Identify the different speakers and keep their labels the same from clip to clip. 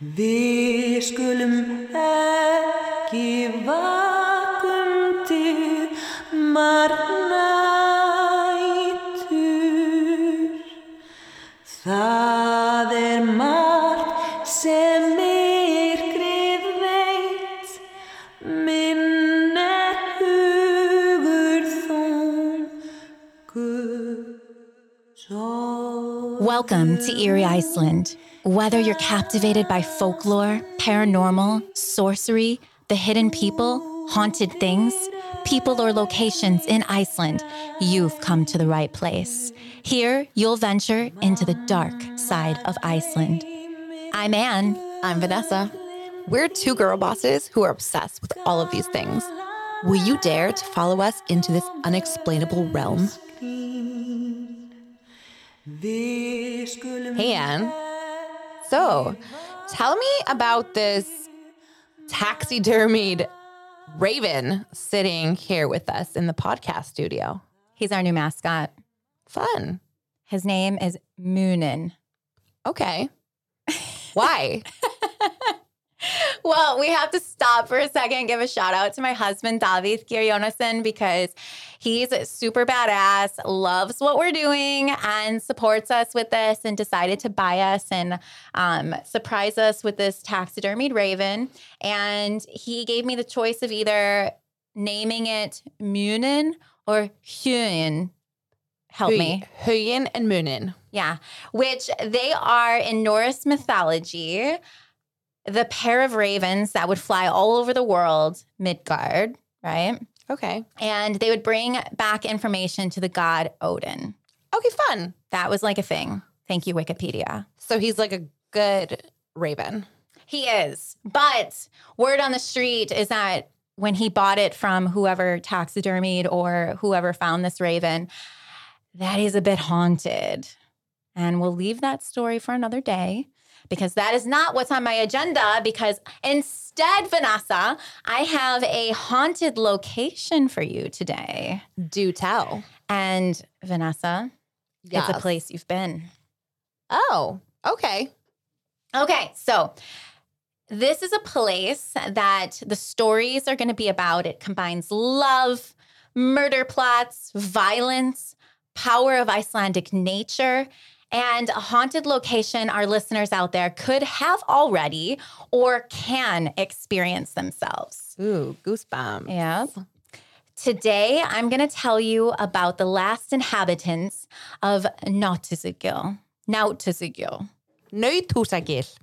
Speaker 1: Vi skulum ekki vakum til marnætur. Það er margt sem myrkrið veit, minn er hugur.
Speaker 2: Welcome to Eerie, Iceland. Whether you're captivated by folklore, paranormal, sorcery, the hidden people, haunted things, people, or locations in Iceland, you've come to the right place. Here, you'll venture into the dark side of Iceland. I'm Anne.
Speaker 3: I'm Vanessa. We're two girl bosses who are obsessed with all of these things. Will you dare to follow us into this unexplainable realm? Hey, Anne. So, tell me about this taxidermied raven sitting here with us in the podcast studio.
Speaker 2: He's our new mascot.
Speaker 3: Fun.
Speaker 2: His name is Munin.
Speaker 3: Okay. Why?
Speaker 2: Well, we have to stop for a second and give a shout out to my husband, David Geir Jonasson, because he's super badass, loves what we're doing, and supports us with this and decided to buy us and um, surprise us with this taxidermied raven. And he gave me the choice of either naming it Munin or Huginn. Help me.
Speaker 3: Huginn and Munin.
Speaker 2: Yeah, which they are in Norse mythology, the pair of ravens that would fly all over the world, Midgard, right?
Speaker 3: Okay.
Speaker 2: And they would bring back information to the god Odin.
Speaker 3: Okay, fun.
Speaker 2: That was like a thing. Thank you, Wikipedia.
Speaker 3: So he's like a good raven.
Speaker 2: He is. But word on the street is that when he bought it from whoever taxidermied or whoever found this raven, that is a bit haunted. And we'll leave that story for another day because that is not what's on my agenda. Because instead, Vanessa, I have a haunted location for you today.
Speaker 3: Do tell.
Speaker 2: And Vanessa, it's a place you've been.
Speaker 3: Oh, okay.
Speaker 2: Okay, so this is a place that the stories are going to be about. It combines love, murder plots, violence, power of Icelandic nature, and a haunted location our listeners out there could have already or can experience themselves.
Speaker 3: Ooh, goosebumps.
Speaker 2: Yep. Today, I'm going to tell you about the last inhabitants of Nautisagil. Nautisagil.
Speaker 3: Nauthúsagil.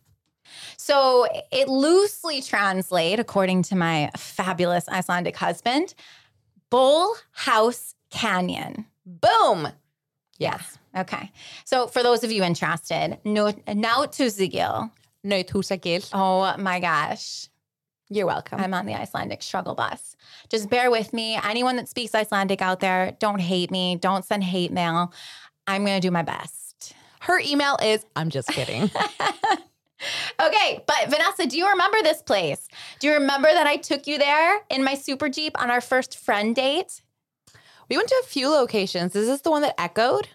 Speaker 2: So it loosely translate, according to my fabulous Icelandic husband, Bull House Canyon.
Speaker 3: Boom.
Speaker 2: Yes. Okay. So for those of you interested, no, Nautusagil.
Speaker 3: Nauthúsagil.
Speaker 2: Oh my gosh.
Speaker 3: You're welcome.
Speaker 2: I'm on the Icelandic struggle bus. Just bear with me. Anyone that speaks Icelandic out there, don't hate me. Don't send hate mail. I'm going to do my best.
Speaker 3: Her email is, I'm just kidding.
Speaker 2: Okay, but Vanessa, do you remember this place? Do you remember that I took you there in my Super Jeep on our first friend date?
Speaker 3: we went to a few locations. Is this the one that echoed?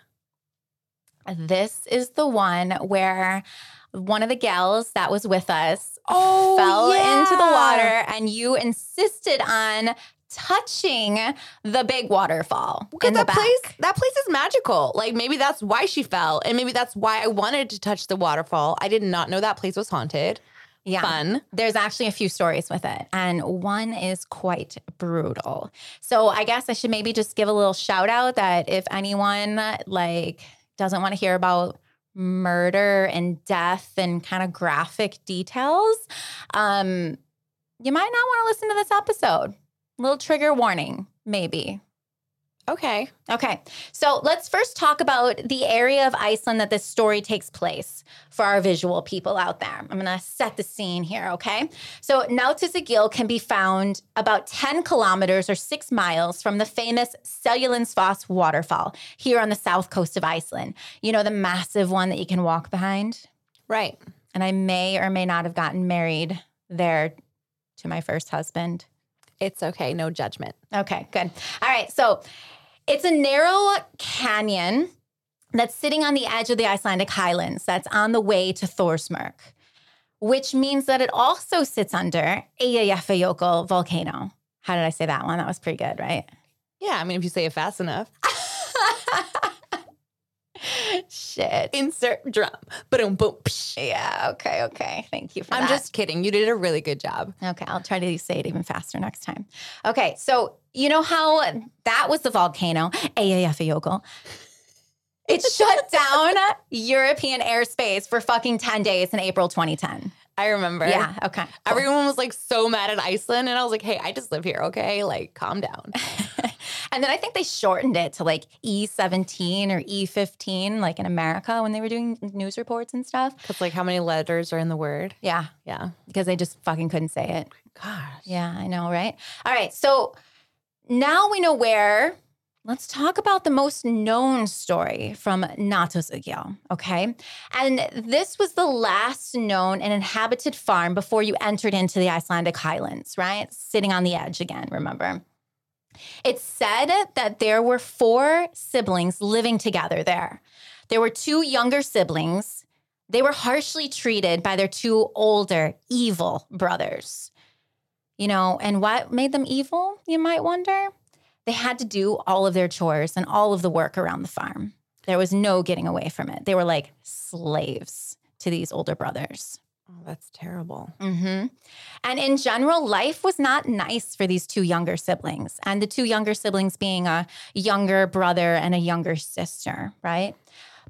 Speaker 2: This is the one where one of the gals that was with us
Speaker 3: Oh,
Speaker 2: fell into the water and you insisted on touching the big waterfall
Speaker 3: Because that place, that place is magical. Like maybe that's why she fell, and maybe that's why I wanted to touch the waterfall. I did not know that place was haunted.
Speaker 2: yeah.
Speaker 3: Fun.
Speaker 2: There's actually a few stories with it, and one is quite brutal. So I guess I should maybe just give a little shout out that if anyone like doesn't want to hear about murder and death and kind of graphic details, um, you might not want to listen to this episode. Little trigger warning, maybe.
Speaker 3: Okay.
Speaker 2: Okay, so let's first talk about the area of Iceland that this story takes place for our visual people out there. I'm gonna set the scene here, okay? So Nauthúsagil can be found about 10 kilometers or six miles from the famous Seljalandsfoss waterfall here on the south coast of Iceland. You know, the massive one that you can walk behind?
Speaker 3: Right.
Speaker 2: And I may or may not have gotten married there to my first husband.
Speaker 3: It's okay. No judgment.
Speaker 2: Okay, good. All right, so it's a narrow canyon that's sitting on the edge of the Icelandic highlands that's on the way to Thorsmörk. which means that it also sits under Eyjafjallajökull volcano. How did I say that one? That was pretty good, right?
Speaker 3: Yeah, I mean, if you say it fast enough.
Speaker 2: Shit.
Speaker 3: Insert drum. Boom, boom. psh.
Speaker 2: Yeah, okay, okay. Thank you for
Speaker 3: I'm
Speaker 2: that.
Speaker 3: just kidding. You did a really good job.
Speaker 2: Okay, I'll try to say it even faster next time. Okay, so you know how that was the volcano, Eyjafjallajökull. It shut down European airspace for fucking 10 days in April 2010.
Speaker 3: I remember.
Speaker 2: Yeah, okay. cool.
Speaker 3: Everyone was like so mad at Iceland. And I was like, hey, I just live here. Okay. Like, calm down.
Speaker 2: and then I think they shortened it to like E17 or E15, like in America when they were doing news reports and stuff.
Speaker 3: Because, like, how many letters are in the word?
Speaker 2: Yeah,
Speaker 3: Yeah.
Speaker 2: because they just fucking couldn't say it.
Speaker 3: Gosh.
Speaker 2: Yeah, I know, right? All right. So now we know where. Let's talk about the most known story from Nauthúsagil, okay? And this was the last known and inhabited farm before you entered into the Icelandic highlands, right? Sitting on the edge again, remember? It's said that there were four siblings living together there. There were two younger siblings. They were harshly treated by their two older, evil brothers. You know, and what made them evil, you might wonder? They had to do all of their chores and all of the work around the farm. There was no getting away from it. They were like slaves to these older brothers.
Speaker 3: Oh, that's terrible.
Speaker 2: hmm And in general, life was not nice for these two younger siblings, and the two younger siblings being a younger brother and a younger sister, right?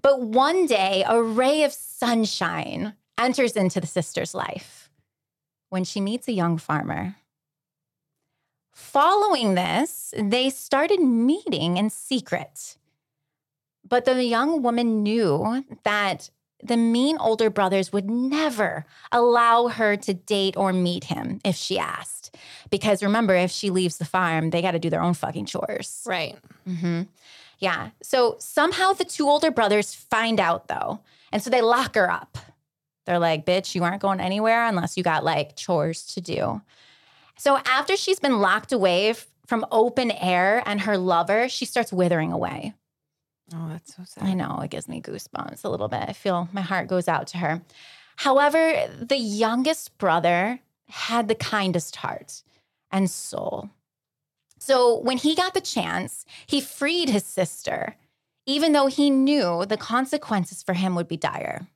Speaker 2: But one day, a ray of sunshine enters into the sister's life when she meets a young farmer. Following this, they started meeting in secret. But the young woman knew that the mean older brothers would never allow her to date or meet him if she asked. Because remember, if she leaves the farm, they got to do their own fucking chores.
Speaker 3: Right.
Speaker 2: hmm Yeah. So somehow the two older brothers find out though. And so they lock her up. They're like, bitch, you aren't going anywhere unless you got like chores to do. So after she's been locked away f- from open air and her lover, she starts withering away.
Speaker 3: Oh, that's so sad.
Speaker 2: I know it gives me goosebumps a little bit. I feel my heart goes out to her. However, the youngest brother had the kindest heart and soul. So when he got the chance, he freed his sister, even though he knew the consequences for him would be dire.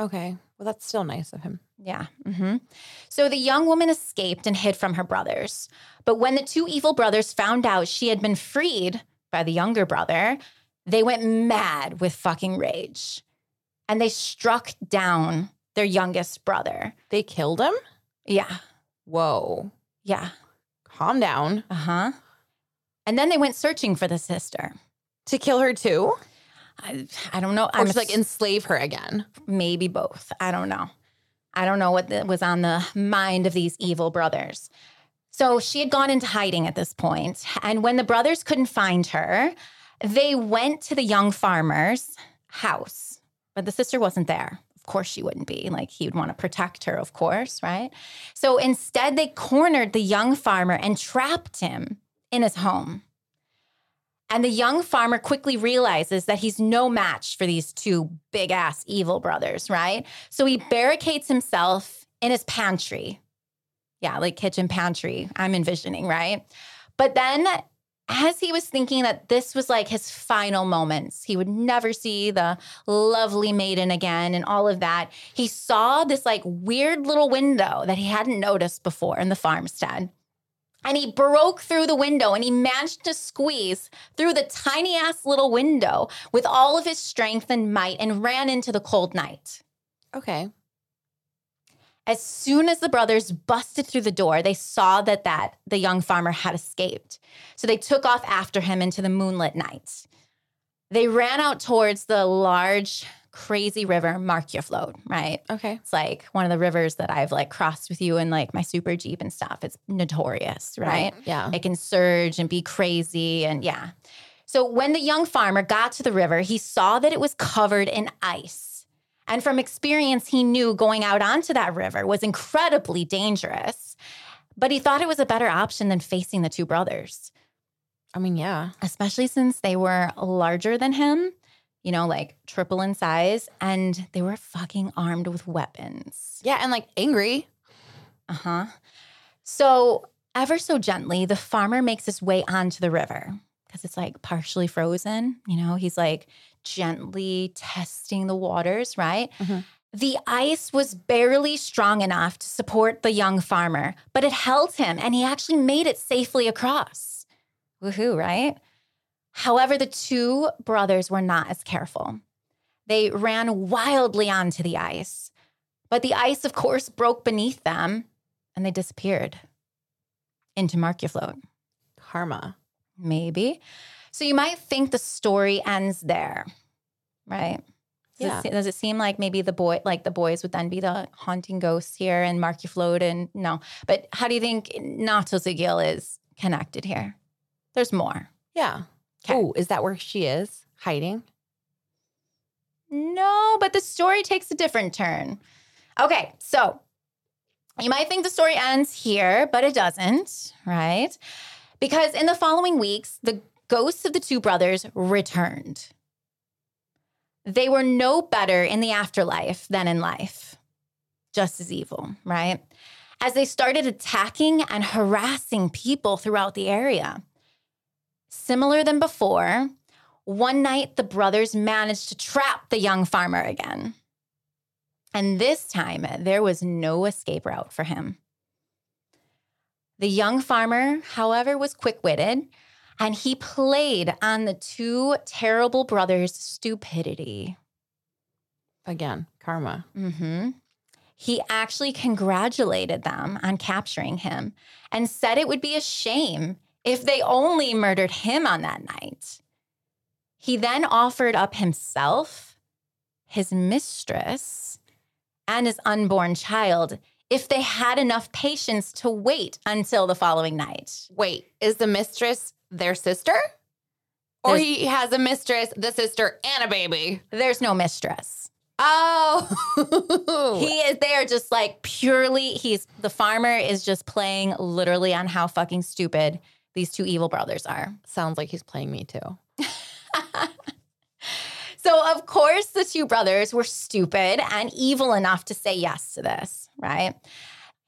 Speaker 3: Okay. Well, that's still nice of him.
Speaker 2: Yeah. hmm So the young woman escaped and hid from her brothers. But when the two evil brothers found out she had been freed by the younger brother, they went mad with fucking rage. And they struck down their youngest brother.
Speaker 3: They killed him?
Speaker 2: Yeah.
Speaker 3: Whoa.
Speaker 2: Yeah.
Speaker 3: Calm down.
Speaker 2: Uh huh. And then they went searching for the sister.
Speaker 3: To kill her too?
Speaker 2: I, I don't know.
Speaker 3: Or
Speaker 2: I'm
Speaker 3: just like enslave her again?
Speaker 2: maybe both. I don't know. I don't know what the, was on the mind of these evil brothers. So she had gone into hiding at this point, And when the brothers couldn't find her, they went to the young farmer's house, but the sister wasn't there. Of course, she wouldn't be. Like, he would want to protect her, of course, right? So instead, they cornered the young farmer and trapped him in his home. And the young farmer quickly realizes that he's no match for these two big ass evil brothers, right? So he barricades himself in his pantry. Yeah, like kitchen pantry, I'm envisioning, right? But then, as he was thinking that this was like his final moments, he would never see the lovely maiden again and all of that, he saw this like weird little window that he hadn't noticed before in the farmstead. And he broke through the window and he managed to squeeze through the tiny ass little window with all of his strength and might and ran into the cold night.
Speaker 3: Okay.
Speaker 2: As soon as the brothers busted through the door, they saw that that the young farmer had escaped. So they took off after him into the moonlit night. They ran out towards the large, crazy river Markarfljót, right?
Speaker 3: Okay.
Speaker 2: It's like one of the rivers that I've like crossed with you in like my super Jeep and stuff. It's notorious, right?
Speaker 3: Yeah.
Speaker 2: It can surge and be crazy. And yeah. So when the young farmer got to the river, he saw that it was covered in ice. And from experience, he knew going out onto that river was incredibly dangerous. But he thought it was a better option than facing the two brothers,
Speaker 3: I mean, yeah.
Speaker 2: especially since they were larger than him. You know, like triple in size, and they were fucking armed with weapons.
Speaker 3: Yeah, and like angry.
Speaker 2: Uh huh. So, ever so gently, the farmer makes his way onto the river because it's like partially frozen. You know, he's like gently testing the waters, right?
Speaker 3: Mhm.
Speaker 2: The ice was barely strong enough to support the young farmer, but it held him and he actually made it safely across. Woohoo, right? However, the two brothers were not as careful. They ran wildly onto the ice, but the ice, of course, broke beneath them and they disappeared into Markarfljót.
Speaker 3: Karma.
Speaker 2: Maybe. So you might think the story ends there, right? Does,
Speaker 3: Yeah.
Speaker 2: it, does it seem like maybe the boy, like the boys, would then be the haunting ghosts here and Markarfljót? And no, but how do you think Nauthúsagil is connected here? There's more.
Speaker 3: Yeah. Oh, is that where she is hiding?
Speaker 2: No, but the story takes a different turn. Okay, so you might think the story ends here, but it doesn't, right? Because in the following weeks, the ghosts of the two brothers returned. They were no better in the afterlife than in life, just as evil, right? As they started attacking and harassing people throughout the area. Similar than before, one night, the brothers managed to trap the young farmer again. And this time, there was no escape route for him. The young farmer, however, was quick witted and he played on the two terrible brothers' stupidity.
Speaker 3: Again, karma.
Speaker 2: hmm He actually congratulated them on capturing him and said it would be a shame if they only murdered him on that night. He then offered up himself, his mistress, and his unborn child if they had enough patience to wait until the following night.
Speaker 3: Wait, is the mistress their sister? Or
Speaker 2: There's-
Speaker 3: he has a mistress, the sister, and a baby.
Speaker 2: There's no mistress.
Speaker 3: Oh.
Speaker 2: He is there just like purely, he's the farmer is just playing literally on how fucking stupid these two evil brothers are.
Speaker 3: sounds like he's playing me too.
Speaker 2: So, of course, the two brothers were stupid and evil enough to say yes to this, right?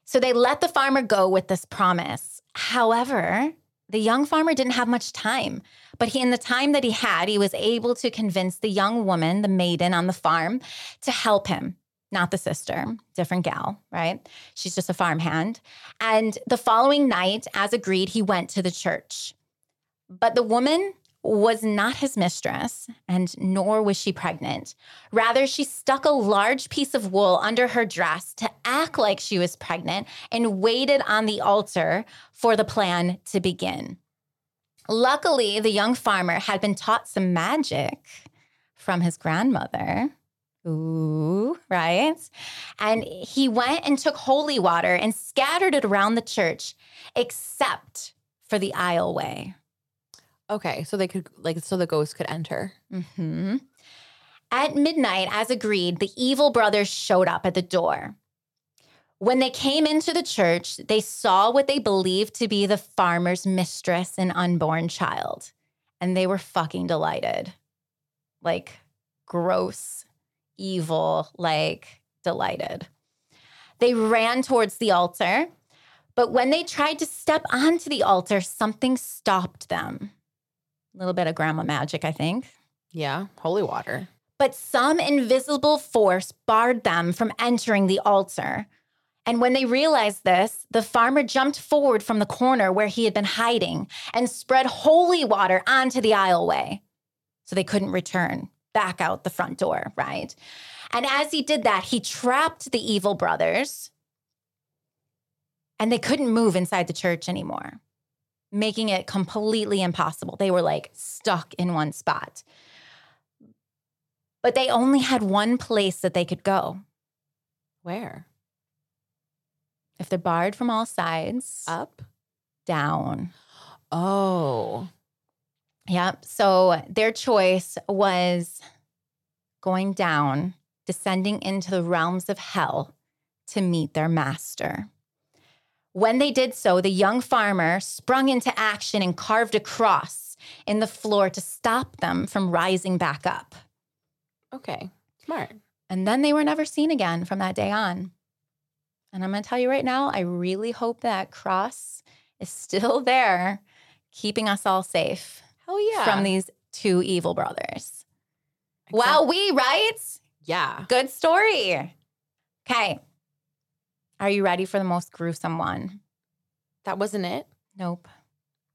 Speaker 2: So they let the farmer go with this promise. However, the young farmer didn't have much time, but he, in the time that he had, he was able to convince the young woman, the maiden on the farm, to help him. Not the sister, different gal, right? She's just a farmhand. And the following night, as agreed, he went to the church. But the woman was not his mistress, and nor was she pregnant. Rather, she stuck a large piece of wool under her dress to act like she was pregnant and waited on the altar for the plan to begin. Luckily, the young farmer had been taught some magic from his grandmother. Ooh, right? And he went and took holy water and scattered it around the church, except for the aisleway.
Speaker 3: Okay, so they could like so the ghost could enter.
Speaker 2: hmm At midnight, as agreed, the evil brothers showed up at the door. When they came into the church, they saw what they believed to be the farmer's mistress and unborn child, and they were fucking delighted. Like, gross, evil, like, delighted. They ran towards the altar, but when they tried to step onto the altar, something stopped them. A little bit of grandma magic, I think.
Speaker 3: Yeah, holy water.
Speaker 2: But some invisible force barred them from entering the altar. And when they realized this, the farmer jumped forward from the corner where he had been hiding and spread holy water onto the aisleway. So they couldn't return back out the front door, right? And as he did that, he trapped the evil brothers and they couldn't move inside the church anymore, making it completely impossible. They were like stuck in one spot. But they only had one place that they could go.
Speaker 3: Where?
Speaker 2: If they're barred from all sides,
Speaker 3: Up?
Speaker 2: down.
Speaker 3: Oh.
Speaker 2: Yep. So their choice was going down, descending into the realms of hell to meet their master. When they did so, the young farmer sprung into action and carved a cross in the floor to stop them from rising back up.
Speaker 3: Okay. Smart.
Speaker 2: And then they were never seen again from that day on. And I'm going to tell you right now, I really hope that cross is still there, keeping us all safe
Speaker 3: Hell yeah.
Speaker 2: from these two evil brothers.
Speaker 3: Exact-
Speaker 2: Wow, we, right?
Speaker 3: Yeah.
Speaker 2: Good story. Okay. Are you ready for the most gruesome one?
Speaker 3: That wasn't it.
Speaker 2: Nope.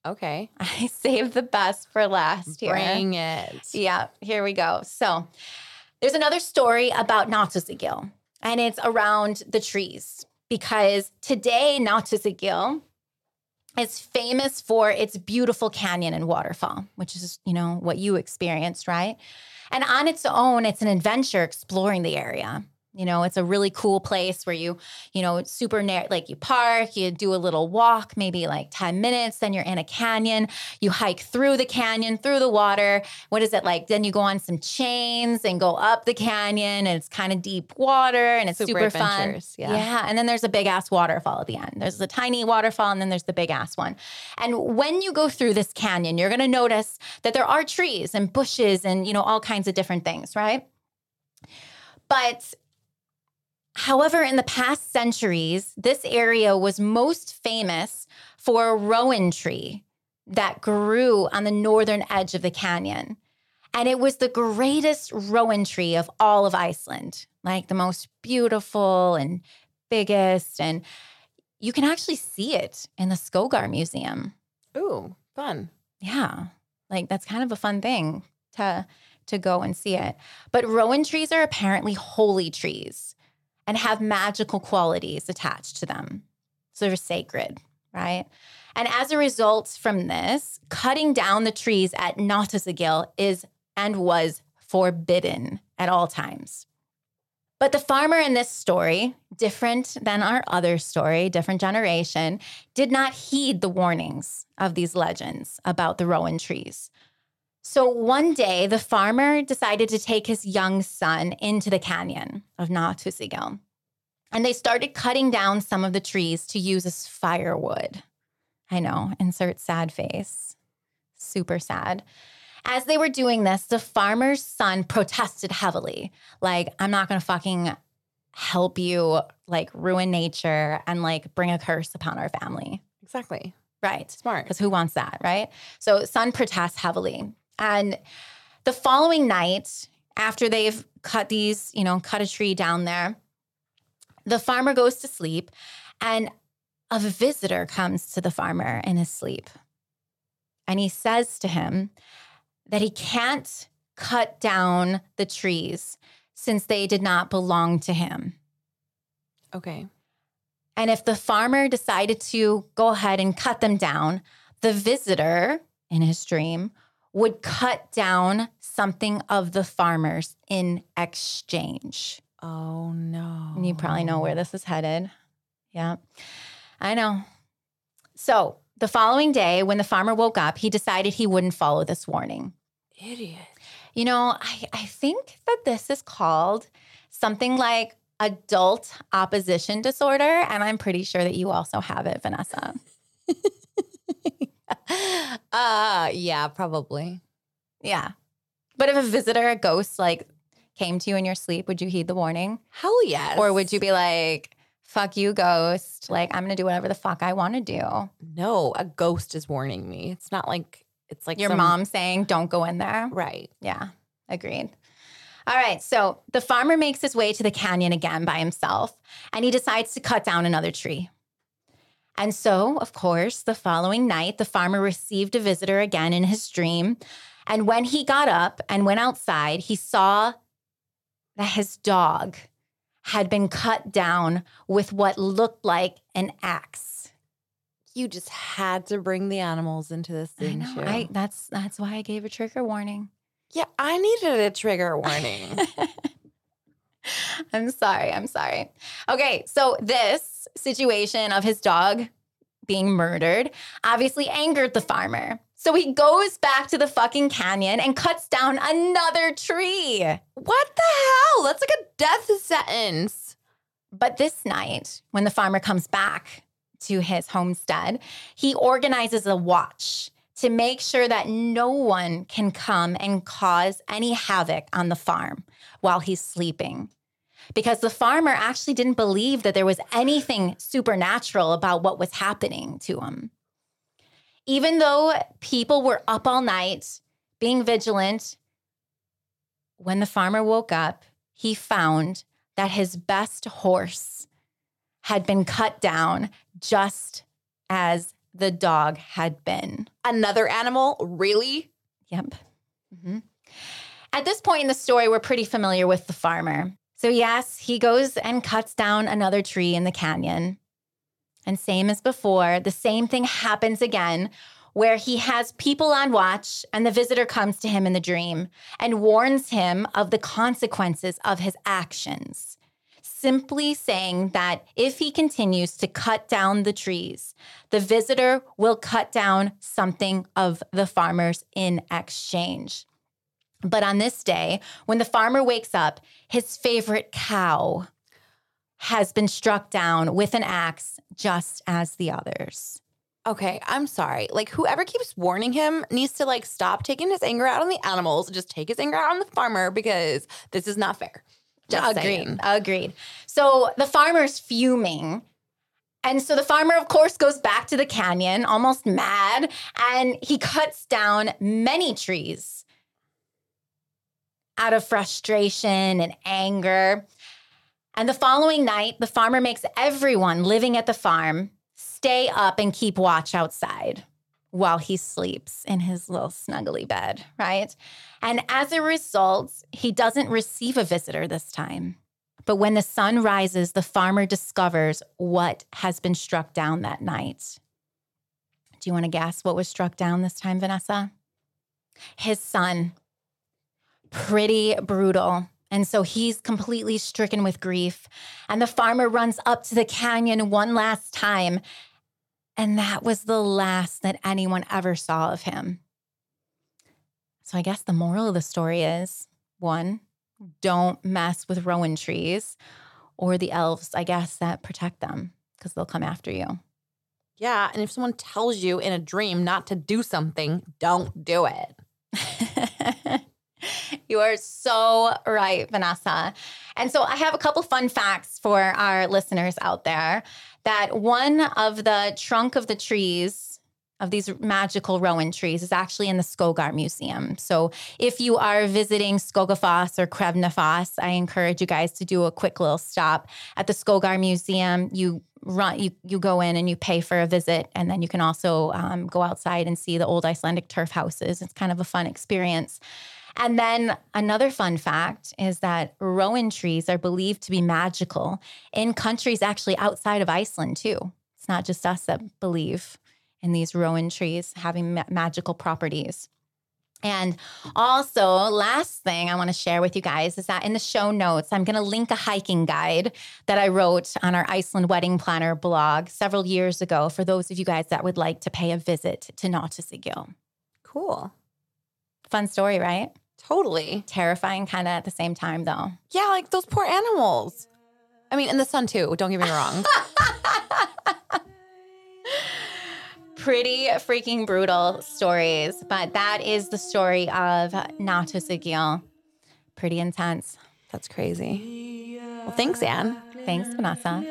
Speaker 3: Okay.
Speaker 2: I saved the best for last here.
Speaker 3: Bring it.
Speaker 2: Yeah, here we go. So there's another story about Nauthúsagil, and it's around the trees because today Nauthúsagil is famous for its beautiful canyon and waterfall, which is, you know, what you experienced, right? And on its own, it's an adventure exploring the area. You know, it's a really cool place where you, you know, super near, like you park, you do a little walk, maybe like 10 minutes, then you're in a canyon. You hike through the canyon, through the water. What is it like? Then you go on some chains and go up the canyon, and it's kind of deep water and it's
Speaker 3: Super
Speaker 2: super, fun.
Speaker 3: yeah.
Speaker 2: yeah. And then there's a big ass waterfall at the end. There's a tiny waterfall, and then there's the big ass one. And when you go through this canyon, you're going to notice that there are trees and bushes and, you know, all kinds of different things, right? But However, in the past centuries, this area was most famous for a rowan tree that grew on the northern edge of the canyon. And it was the greatest rowan tree of all of Iceland, like the most beautiful and biggest. And you can actually see it in the Skogar Museum.
Speaker 3: Ooh, fun.
Speaker 2: Yeah. Like that's kind of a fun thing to to go and see it. But rowan trees are apparently holy trees and have magical qualities attached to them. So they're sacred, right? And as a result from this, cutting down the trees at Nauthúsagil is and was forbidden at all times. But the farmer in this story, different than our other story, different generation, did not heed the warnings of these legends about the rowan trees. So one day, the farmer decided to take his young son into the canyon of Nauthúsagil. And they started cutting down some of the trees to use as firewood. I know, insert sad face. Super sad. As they were doing this, the farmer's son protested heavily. Like, I'm not gonna fucking help you like ruin nature and like bring a curse upon our family.
Speaker 3: Exactly.
Speaker 2: Right.
Speaker 3: Smart.
Speaker 2: Because who wants that, right? So son protests heavily. And the following night, after they've cut these, you know, cut a tree down there, the farmer goes to sleep and a visitor comes to the farmer in his sleep. And he says to him that he can't cut down the trees since they did not belong to him.
Speaker 3: Okay.
Speaker 2: And if the farmer decided to go ahead and cut them down, the visitor in his dream would cut down something of the farmer's in exchange.
Speaker 3: Oh no.
Speaker 2: And you probably know where this is headed. Yeah, I know. So the following day, when the farmer woke up, he decided he wouldn't follow this warning.
Speaker 3: Idiot.
Speaker 2: You know, I, I think that this is called something like adult opposition disorder. And I'm pretty sure that you also have it, Vanessa.
Speaker 3: uh yeah, probably.
Speaker 2: Yeah. But if a visitor, a ghost, like came to you in your sleep, would you heed the warning?
Speaker 3: Hell yes.
Speaker 2: Or would you be like, fuck you, ghost? Like, I'm going to do whatever the fuck I want to do.
Speaker 3: No, a ghost is warning me. It's not like it's like
Speaker 2: Your
Speaker 3: some-
Speaker 2: mom saying, don't go in there.
Speaker 3: Right.
Speaker 2: Yeah, agreed. All right, so the farmer makes his way to the canyon again by himself and he decides to cut down another tree. And so, of course, the following night, the farmer received a visitor again in his dream. And when he got up and went outside, he saw that his dog had been cut down with what looked like an axe.
Speaker 3: You just had to bring the animals into this,
Speaker 2: I
Speaker 3: didn't
Speaker 2: know.
Speaker 3: you?
Speaker 2: I, that's that's why I gave a trigger warning.
Speaker 3: yeah, I needed a trigger warning.
Speaker 2: I'm sorry. I'm sorry. Okay. So, this situation of his dog being murdered obviously angered the farmer. So, he goes back to the fucking canyon and cuts down another tree.
Speaker 3: what the hell? That's like a death sentence.
Speaker 2: But this night, when the farmer comes back to his homestead, he organizes a watch to make sure that no one can come and cause any havoc on the farm while he's sleeping. Because the farmer actually didn't believe that there was anything supernatural about what was happening to him. Even though people were up all night being vigilant, when the farmer woke up, he found that his best horse had been cut down just as the dog had been.
Speaker 3: Another animal? Really?
Speaker 2: Yep. hmm At this point in the story, we're pretty familiar with the farmer. So, yes, he goes and cuts down another tree in the canyon. And same as before, the same thing happens again where he has people on watch and the visitor comes to him in the dream and warns him of the consequences of his actions simply saying that if he continues to cut down the trees, the visitor will cut down something of the farmer's in exchange. But on this day, when the farmer wakes up, his favorite cow has been struck down with an axe, just as the others.
Speaker 3: Okay, I'm sorry. Like whoever keeps warning him needs to like stop taking his anger out on the animals and just take his anger out on the farmer because this is not fair. Just
Speaker 2: agreed.
Speaker 3: saying.
Speaker 2: Agreed. So the farmer's fuming. And so the farmer, of course, goes back to the canyon, almost mad, and he cuts down many trees out of frustration and anger. And the following night, the farmer makes everyone living at the farm stay up and keep watch outside while he sleeps in his little snuggly bed, right? And as a result, he doesn't receive a visitor this time. But when the sun rises, the farmer discovers what has been struck down that night. Do you want to guess what was struck down this time, Vanessa? His son. Pretty brutal. And so he's completely stricken with grief. And the farmer runs up to the canyon one last time and that was the last that anyone ever saw of him. So I guess the moral of the story is one, don't mess with rowan trees or the elves, I guess, that protect them because they'll come after you.
Speaker 3: Yeah. And if someone tells you in a dream not to do something, don't do it.
Speaker 2: you are so right, Vanessa. And so I have a couple fun facts for our listeners out there that one of the trunk of the trees of these magical rowan trees is actually in the Skogar Museum. So if you are visiting Skogafoss or Kvernufoss, I encourage you guys to do a quick little stop at the Skogar Museum. You run, you you go in and you pay for a visit, and then you can also um, go outside and see the old Icelandic turf houses. It's kind of a fun experience. And then another fun fact is that rowan trees are believed to be magical in countries actually outside of Iceland, too. It's not just us that believe in these rowan trees having ma- magical properties. And also, last thing I want to share with you guys is that in the show notes, I'm going to link a hiking guide that I wrote on our Iceland Wedding Planner blog several years ago for those of you guys that would like to pay a visit to Nauthúsagil.
Speaker 3: Cool.
Speaker 2: Fun story, right?
Speaker 3: Totally.
Speaker 2: Terrifying, kind of at the same time, though.
Speaker 3: Yeah, like those poor animals. I mean, and the sun too. Don't get me wrong.
Speaker 2: Pretty freaking brutal stories, but that is the story of Nato Nauthúsagil. Pretty intense.
Speaker 3: That's crazy. Well, thanks, Anne.
Speaker 2: Thanks, Vanessa.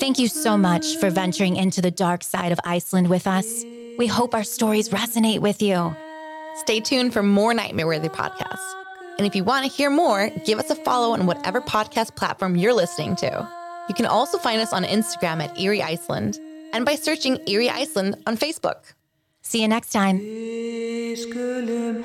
Speaker 2: Thank you so much for venturing into the dark side of Iceland with us. We hope our stories resonate with you.
Speaker 3: Stay tuned for more Nightmare Worthy podcasts. And if you want to hear more, give us a follow on whatever podcast platform you're listening to. You can also find us on Instagram at Eerie Iceland and by searching Eerie Iceland on Facebook.
Speaker 2: See you next time.
Speaker 1: Vi skulum